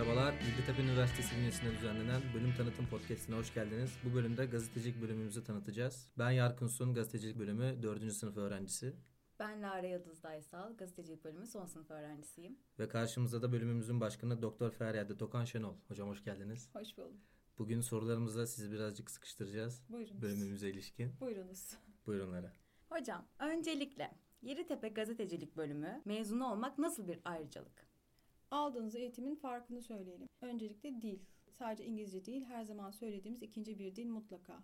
Merhabalar, Bilgitepe Üniversitesi bünyesinde düzenlenen bölüm tanıtım podcastine hoş geldiniz. Bu bölümde gazetecilik bölümümüzü tanıtacağız. Ben Yarkın Sun, gazetecilik bölümü 4. sınıf öğrencisi. Ben Lara Yıldız Daysal, gazetecilik bölümü son sınıf öğrencisiyim. Ve karşımızda da bölümümüzün başkanı Doktor Feryade Tokan Şenol. Hocam hoş geldiniz. Hoş bulduk. Bugün sorularımızla sizi birazcık sıkıştıracağız. Buyurunuz. Bölümümüze ilişkin. Buyurunuz. Buyurunlara. Hocam, öncelikle Yeditepe Gazetecilik Bölümü mezunu olmak nasıl bir ayrıcalık? Aldığınız eğitimin farkını söyleyelim. Öncelikle dil. Sadece İngilizce değil, her zaman söylediğimiz ikinci bir dil mutlaka.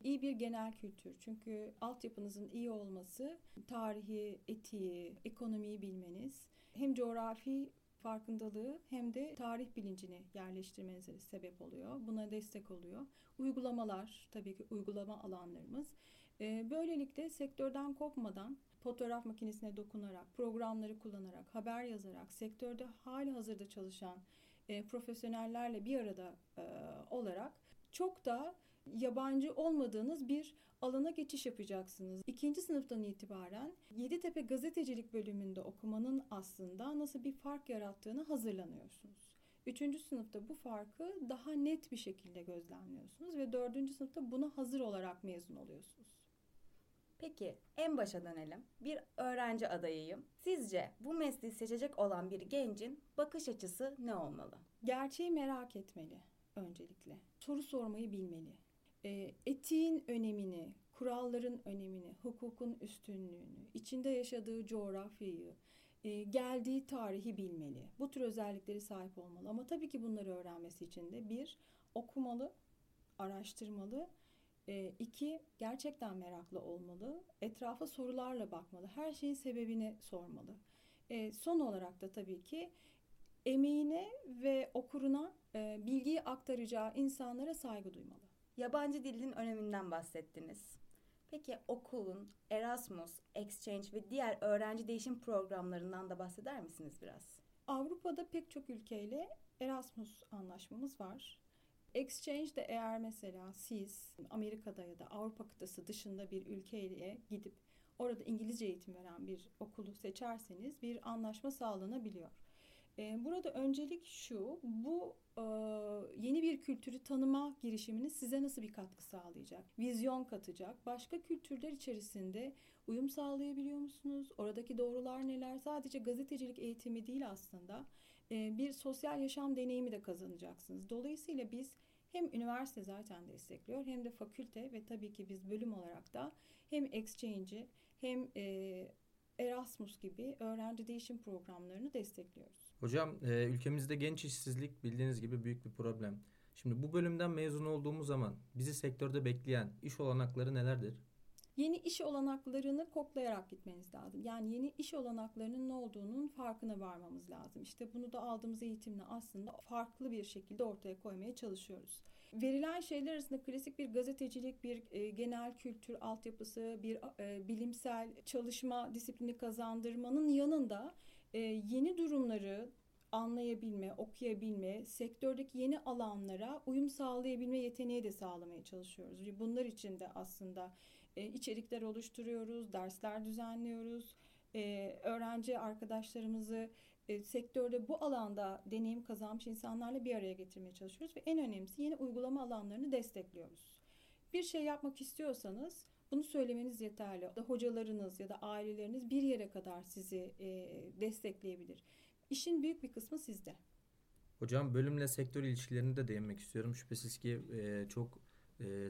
İyi bir genel kültür. Çünkü altyapınızın iyi olması, tarihi, etiği, ekonomiyi bilmeniz, hem coğrafi farkındalığı hem de tarih bilincini yerleştirmenize sebep oluyor. Buna destek oluyor. Uygulamalar, tabii ki uygulama alanlarımız. Ee, böylelikle sektörden kopmadan fotoğraf makinesine dokunarak, programları kullanarak, haber yazarak, sektörde hali hazırda çalışan e, profesyonellerle bir arada e, olarak çok da yabancı olmadığınız bir alana geçiş yapacaksınız. İkinci sınıftan itibaren Yeditepe Gazetecilik bölümünde okumanın aslında nasıl bir fark yarattığını hazırlanıyorsunuz. Üçüncü sınıfta bu farkı daha net bir şekilde gözlemliyorsunuz ve dördüncü sınıfta buna hazır olarak mezun oluyorsunuz. Peki en başa dönelim. Bir öğrenci adayıyım. Sizce bu mesleği seçecek olan bir gencin bakış açısı ne olmalı? Gerçeği merak etmeli öncelikle. Soru sormayı bilmeli. E, etiğin önemini, kuralların önemini, hukukun üstünlüğünü, içinde yaşadığı coğrafyayı, e, geldiği tarihi bilmeli. Bu tür özellikleri sahip olmalı. Ama tabii ki bunları öğrenmesi için de bir, okumalı, araştırmalı. E, iki, gerçekten meraklı olmalı. Etrafa sorularla bakmalı. Her şeyin sebebini sormalı. E, son olarak da tabii ki emeğine ve okuruna e, bilgiyi aktaracağı insanlara saygı duymalı. Yabancı dilin öneminden bahsettiniz. Peki okulun Erasmus, Exchange ve diğer öğrenci değişim programlarından da bahseder misiniz biraz? Avrupa'da pek çok ülkeyle Erasmus anlaşmamız var. Exchange de eğer mesela siz Amerika'da ya da Avrupa kıtası dışında bir ülkeye gidip orada İngilizce eğitim veren bir okulu seçerseniz bir anlaşma sağlanabiliyor. Burada öncelik şu, bu yeni bir kültürü tanıma girişiminin size nasıl bir katkı sağlayacak? Vizyon katacak. Başka kültürler içerisinde uyum sağlayabiliyor musunuz? Oradaki doğrular neler? Sadece gazetecilik eğitimi değil aslında. Bir sosyal yaşam deneyimi de kazanacaksınız. Dolayısıyla biz hem üniversite zaten destekliyor hem de fakülte ve tabii ki biz bölüm olarak da hem exchange'i hem e, Erasmus gibi öğrenci değişim programlarını destekliyoruz. Hocam e, ülkemizde genç işsizlik bildiğiniz gibi büyük bir problem. Şimdi bu bölümden mezun olduğumuz zaman bizi sektörde bekleyen iş olanakları nelerdir? Yeni iş olanaklarını koklayarak gitmeniz lazım. Yani yeni iş olanaklarının ne olduğunun farkına varmamız lazım. İşte bunu da aldığımız eğitimle aslında farklı bir şekilde ortaya koymaya çalışıyoruz. Verilen şeyler arasında klasik bir gazetecilik, bir e, genel kültür altyapısı, bir e, bilimsel çalışma disiplini kazandırmanın yanında e, yeni durumları anlayabilme, okuyabilme, sektördeki yeni alanlara uyum sağlayabilme yeteneği de sağlamaya çalışıyoruz. Bunlar için de aslında e, içerikler oluşturuyoruz, dersler düzenliyoruz. E, öğrenci arkadaşlarımızı e, sektörde bu alanda deneyim kazanmış insanlarla bir araya getirmeye çalışıyoruz ve en önemlisi yeni uygulama alanlarını destekliyoruz. Bir şey yapmak istiyorsanız bunu söylemeniz yeterli. Hocalarınız ya da aileleriniz bir yere kadar sizi e, destekleyebilir. İşin büyük bir kısmı sizde. Hocam bölümle sektör ilişkilerini de değinmek istiyorum. Şüphesiz ki çok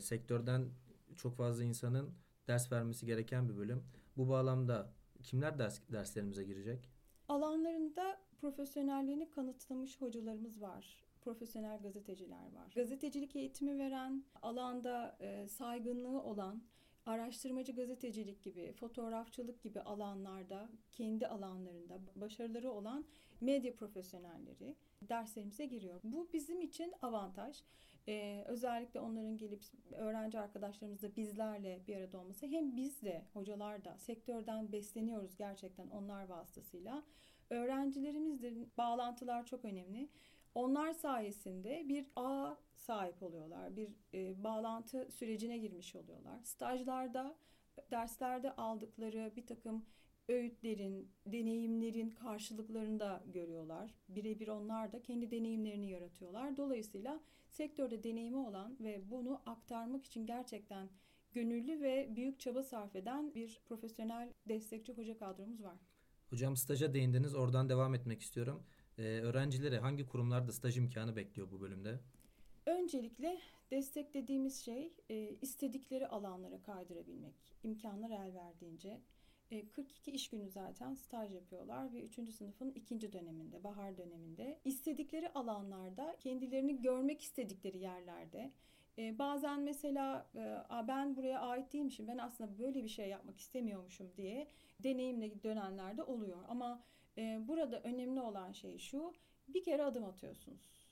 sektörden çok fazla insanın ders vermesi gereken bir bölüm. Bu bağlamda kimler ders derslerimize girecek? Alanlarında profesyonelliğini kanıtlamış hocalarımız var. Profesyonel gazeteciler var. Gazetecilik eğitimi veren, alanda e, saygınlığı olan, araştırmacı gazetecilik gibi, fotoğrafçılık gibi alanlarda, kendi alanlarında başarıları olan medya profesyonelleri derslerimize giriyor. Bu bizim için avantaj. Ee, özellikle onların gelip öğrenci arkadaşlarımızla bizlerle bir arada olması hem biz de hocalar da sektörden besleniyoruz gerçekten onlar vasıtasıyla. Öğrencilerimizle bağlantılar çok önemli. Onlar sayesinde bir ağ sahip oluyorlar. Bir e, bağlantı sürecine girmiş oluyorlar. Stajlarda, derslerde aldıkları bir takım öğütlerin, deneyimlerin karşılıklarını da görüyorlar. Birebir onlar da kendi deneyimlerini yaratıyorlar. Dolayısıyla sektörde deneyimi olan ve bunu aktarmak için gerçekten gönüllü ve büyük çaba sarf eden bir profesyonel destekçi hoca kadromuz var. Hocam staja değindiniz. Oradan devam etmek istiyorum. Ee, öğrencilere hangi kurumlarda staj imkanı bekliyor bu bölümde? Öncelikle desteklediğimiz şey e, istedikleri alanlara kaydırabilmek. imkanlar el verdiğince. E, 42 iş günü zaten staj yapıyorlar ve 3. sınıfın ikinci döneminde, bahar döneminde. istedikleri alanlarda, kendilerini görmek istedikleri yerlerde, e, bazen mesela e, ben buraya ait değilmişim, ben aslında böyle bir şey yapmak istemiyormuşum diye deneyimle dönenler de oluyor. Ama e, burada önemli olan şey şu, bir kere adım atıyorsunuz.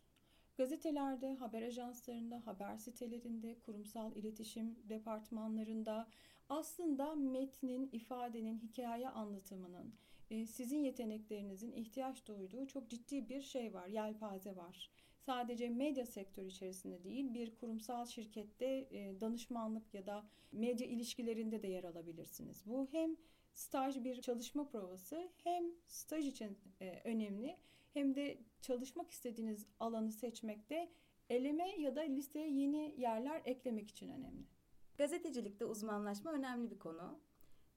Gazetelerde, haber ajanslarında, haber sitelerinde, kurumsal iletişim departmanlarında aslında metnin, ifadenin, hikaye anlatımının, e, sizin yeteneklerinizin ihtiyaç duyduğu çok ciddi bir şey var, yelpaze var. Sadece medya sektörü içerisinde değil, bir kurumsal şirkette e, danışmanlık ya da medya ilişkilerinde de yer alabilirsiniz. Bu hem staj bir çalışma provası hem staj için e, önemli hem de çalışmak istediğiniz alanı seçmekte eleme ya da listeye yeni yerler eklemek için önemli. Gazetecilikte uzmanlaşma önemli bir konu.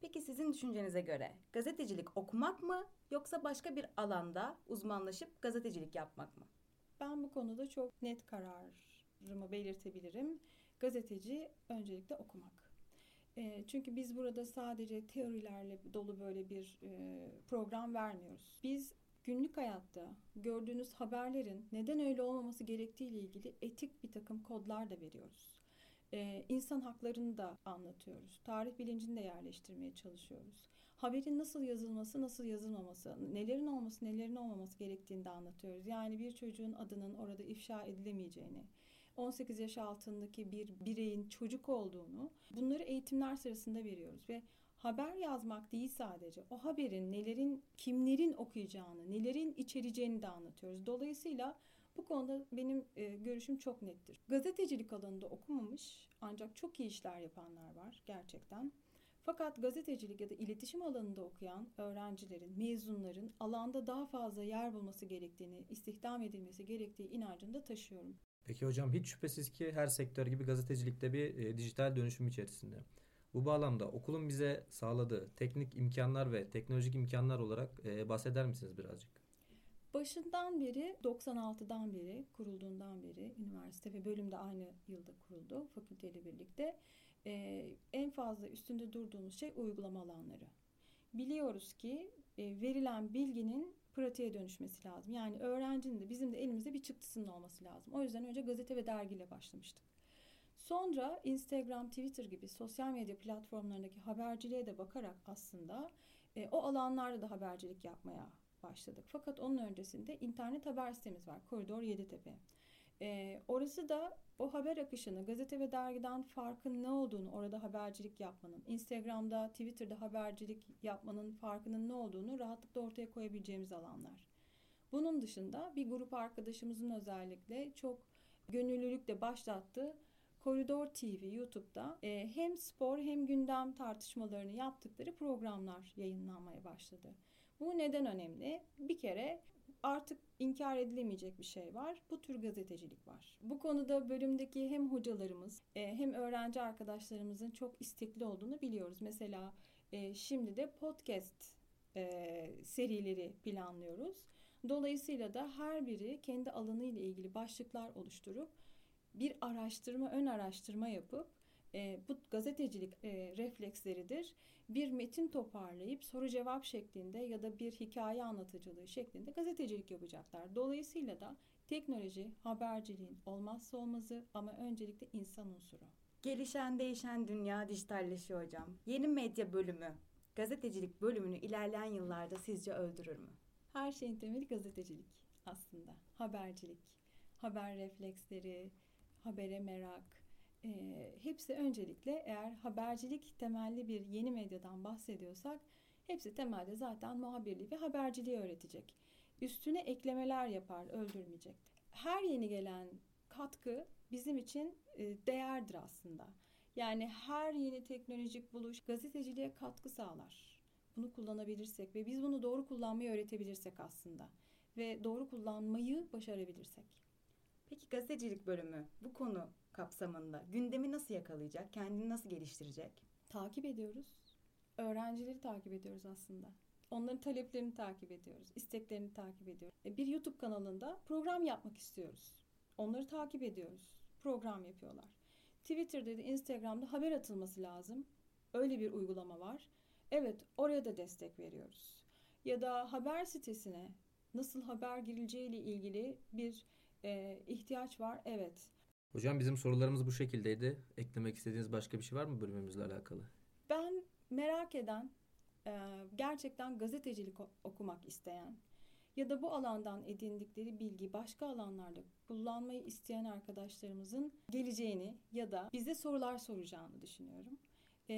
Peki sizin düşüncenize göre gazetecilik okumak mı yoksa başka bir alanda uzmanlaşıp gazetecilik yapmak mı? Ben bu konuda çok net kararımı belirtebilirim. Gazeteci öncelikle okumak. E, çünkü biz burada sadece teorilerle dolu böyle bir e, program vermiyoruz. Biz günlük hayatta gördüğünüz haberlerin neden öyle olmaması gerektiği ile ilgili etik bir takım kodlar da veriyoruz. Ee, insan haklarını da anlatıyoruz. Tarih bilincini de yerleştirmeye çalışıyoruz. Haberin nasıl yazılması, nasıl yazılmaması, nelerin olması, nelerin olmaması gerektiğini de anlatıyoruz. Yani bir çocuğun adının orada ifşa edilemeyeceğini, 18 yaş altındaki bir bireyin çocuk olduğunu bunları eğitimler sırasında veriyoruz ve haber yazmak değil sadece o haberin nelerin kimlerin okuyacağını, nelerin içereceğini de anlatıyoruz. Dolayısıyla bu konuda benim e, görüşüm çok nettir. Gazetecilik alanında okumamış ancak çok iyi işler yapanlar var gerçekten. Fakat gazetecilik ya da iletişim alanında okuyan öğrencilerin, mezunların alanda daha fazla yer bulması gerektiğini, istihdam edilmesi gerektiği inancını da taşıyorum. Peki hocam hiç şüphesiz ki her sektör gibi gazetecilikte bir e, dijital dönüşüm içerisinde. Bu bağlamda okulun bize sağladığı teknik imkanlar ve teknolojik imkanlar olarak e, bahseder misiniz birazcık? Başından beri 96'dan beri kurulduğundan beri üniversite ve bölüm de aynı yılda kuruldu fakülteyle birlikte. E, en fazla üstünde durduğumuz şey uygulama alanları. Biliyoruz ki e, verilen bilginin pratiğe dönüşmesi lazım. Yani öğrencinin de bizim de elimizde bir çıktısının olması lazım. O yüzden önce gazete ve dergiyle başlamıştık. Sonra Instagram, Twitter gibi sosyal medya platformlarındaki haberciliğe de bakarak aslında e, o alanlarda da habercilik yapmaya başladık. Fakat onun öncesinde internet haber sitemiz var. Koridor Yeditepe. E, orası da o haber akışını gazete ve dergiden farkın ne olduğunu orada habercilik yapmanın, Instagram'da, Twitter'da habercilik yapmanın farkının ne olduğunu rahatlıkla ortaya koyabileceğimiz alanlar. Bunun dışında bir grup arkadaşımızın özellikle çok gönüllülükle başlattığı Koridor TV YouTube'da e, hem spor hem gündem tartışmalarını yaptıkları programlar yayınlanmaya başladı. Bu neden önemli? Bir kere artık inkar edilemeyecek bir şey var. Bu tür gazetecilik var. Bu konuda bölümdeki hem hocalarımız e, hem öğrenci arkadaşlarımızın çok istekli olduğunu biliyoruz. Mesela e, şimdi de podcast e, serileri planlıyoruz. Dolayısıyla da her biri kendi alanı ile ilgili başlıklar oluşturup bir araştırma, ön araştırma yapıp e, bu gazetecilik e, refleksleridir. Bir metin toparlayıp soru cevap şeklinde ya da bir hikaye anlatıcılığı şeklinde gazetecilik yapacaklar. Dolayısıyla da teknoloji haberciliğin olmazsa olmazı ama öncelikle insan unsuru. Gelişen değişen dünya dijitalleşiyor hocam. Yeni medya bölümü, gazetecilik bölümünü ilerleyen yıllarda sizce öldürür mü? Her şeyin temeli gazetecilik aslında. Habercilik, haber refleksleri, habere merak, e, hepsi öncelikle eğer habercilik temelli bir yeni medyadan bahsediyorsak hepsi temelde zaten muhabirliği ve haberciliği öğretecek. Üstüne eklemeler yapar, öldürmeyecek. Her yeni gelen katkı bizim için e, değerdir aslında. Yani her yeni teknolojik buluş gazeteciliğe katkı sağlar. bunu kullanabilirsek ve biz bunu doğru kullanmayı öğretebilirsek aslında ve doğru kullanmayı başarabilirsek. Peki gazetecilik bölümü bu konu kapsamında gündemi nasıl yakalayacak, kendini nasıl geliştirecek? Takip ediyoruz. Öğrencileri takip ediyoruz aslında. Onların taleplerini takip ediyoruz, isteklerini takip ediyoruz. E, bir YouTube kanalında program yapmak istiyoruz. Onları takip ediyoruz. Program yapıyorlar. Twitter'da da Instagram'da haber atılması lazım. Öyle bir uygulama var. Evet, oraya da destek veriyoruz. Ya da haber sitesine nasıl haber girileceği ile ilgili bir e, ihtiyaç var. Evet. Hocam bizim sorularımız bu şekildeydi. Eklemek istediğiniz başka bir şey var mı bölümümüzle alakalı? Ben merak eden, e, gerçekten gazetecilik okumak isteyen ya da bu alandan edindikleri bilgi başka alanlarda kullanmayı isteyen arkadaşlarımızın geleceğini ya da bize sorular soracağını düşünüyorum. E,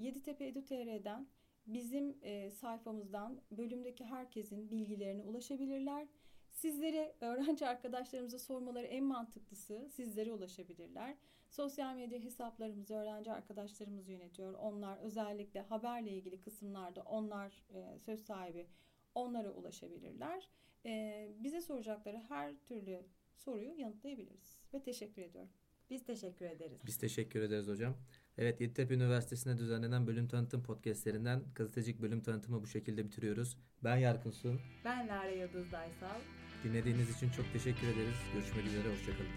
Yeditepe Edu.tr'den bizim e, sayfamızdan bölümdeki herkesin bilgilerine ulaşabilirler. Sizlere, öğrenci arkadaşlarımıza sormaları en mantıklısı sizlere ulaşabilirler. Sosyal medya hesaplarımızı öğrenci arkadaşlarımız yönetiyor. Onlar özellikle haberle ilgili kısımlarda onlar e, söz sahibi onlara ulaşabilirler. E, bize soracakları her türlü soruyu yanıtlayabiliriz. Ve teşekkür ediyorum. Biz teşekkür ederiz. Biz teşekkür ederiz hocam. Evet Yeditepe Üniversitesi'nde düzenlenen bölüm tanıtım podcastlerinden gazetecilik bölüm tanıtımı bu şekilde bitiriyoruz. Ben Yarkın Sun. Ben Lara Yıldız Daysal. Dinlediğiniz için çok teşekkür ederiz. Görüşmek üzere, hoşçakalın.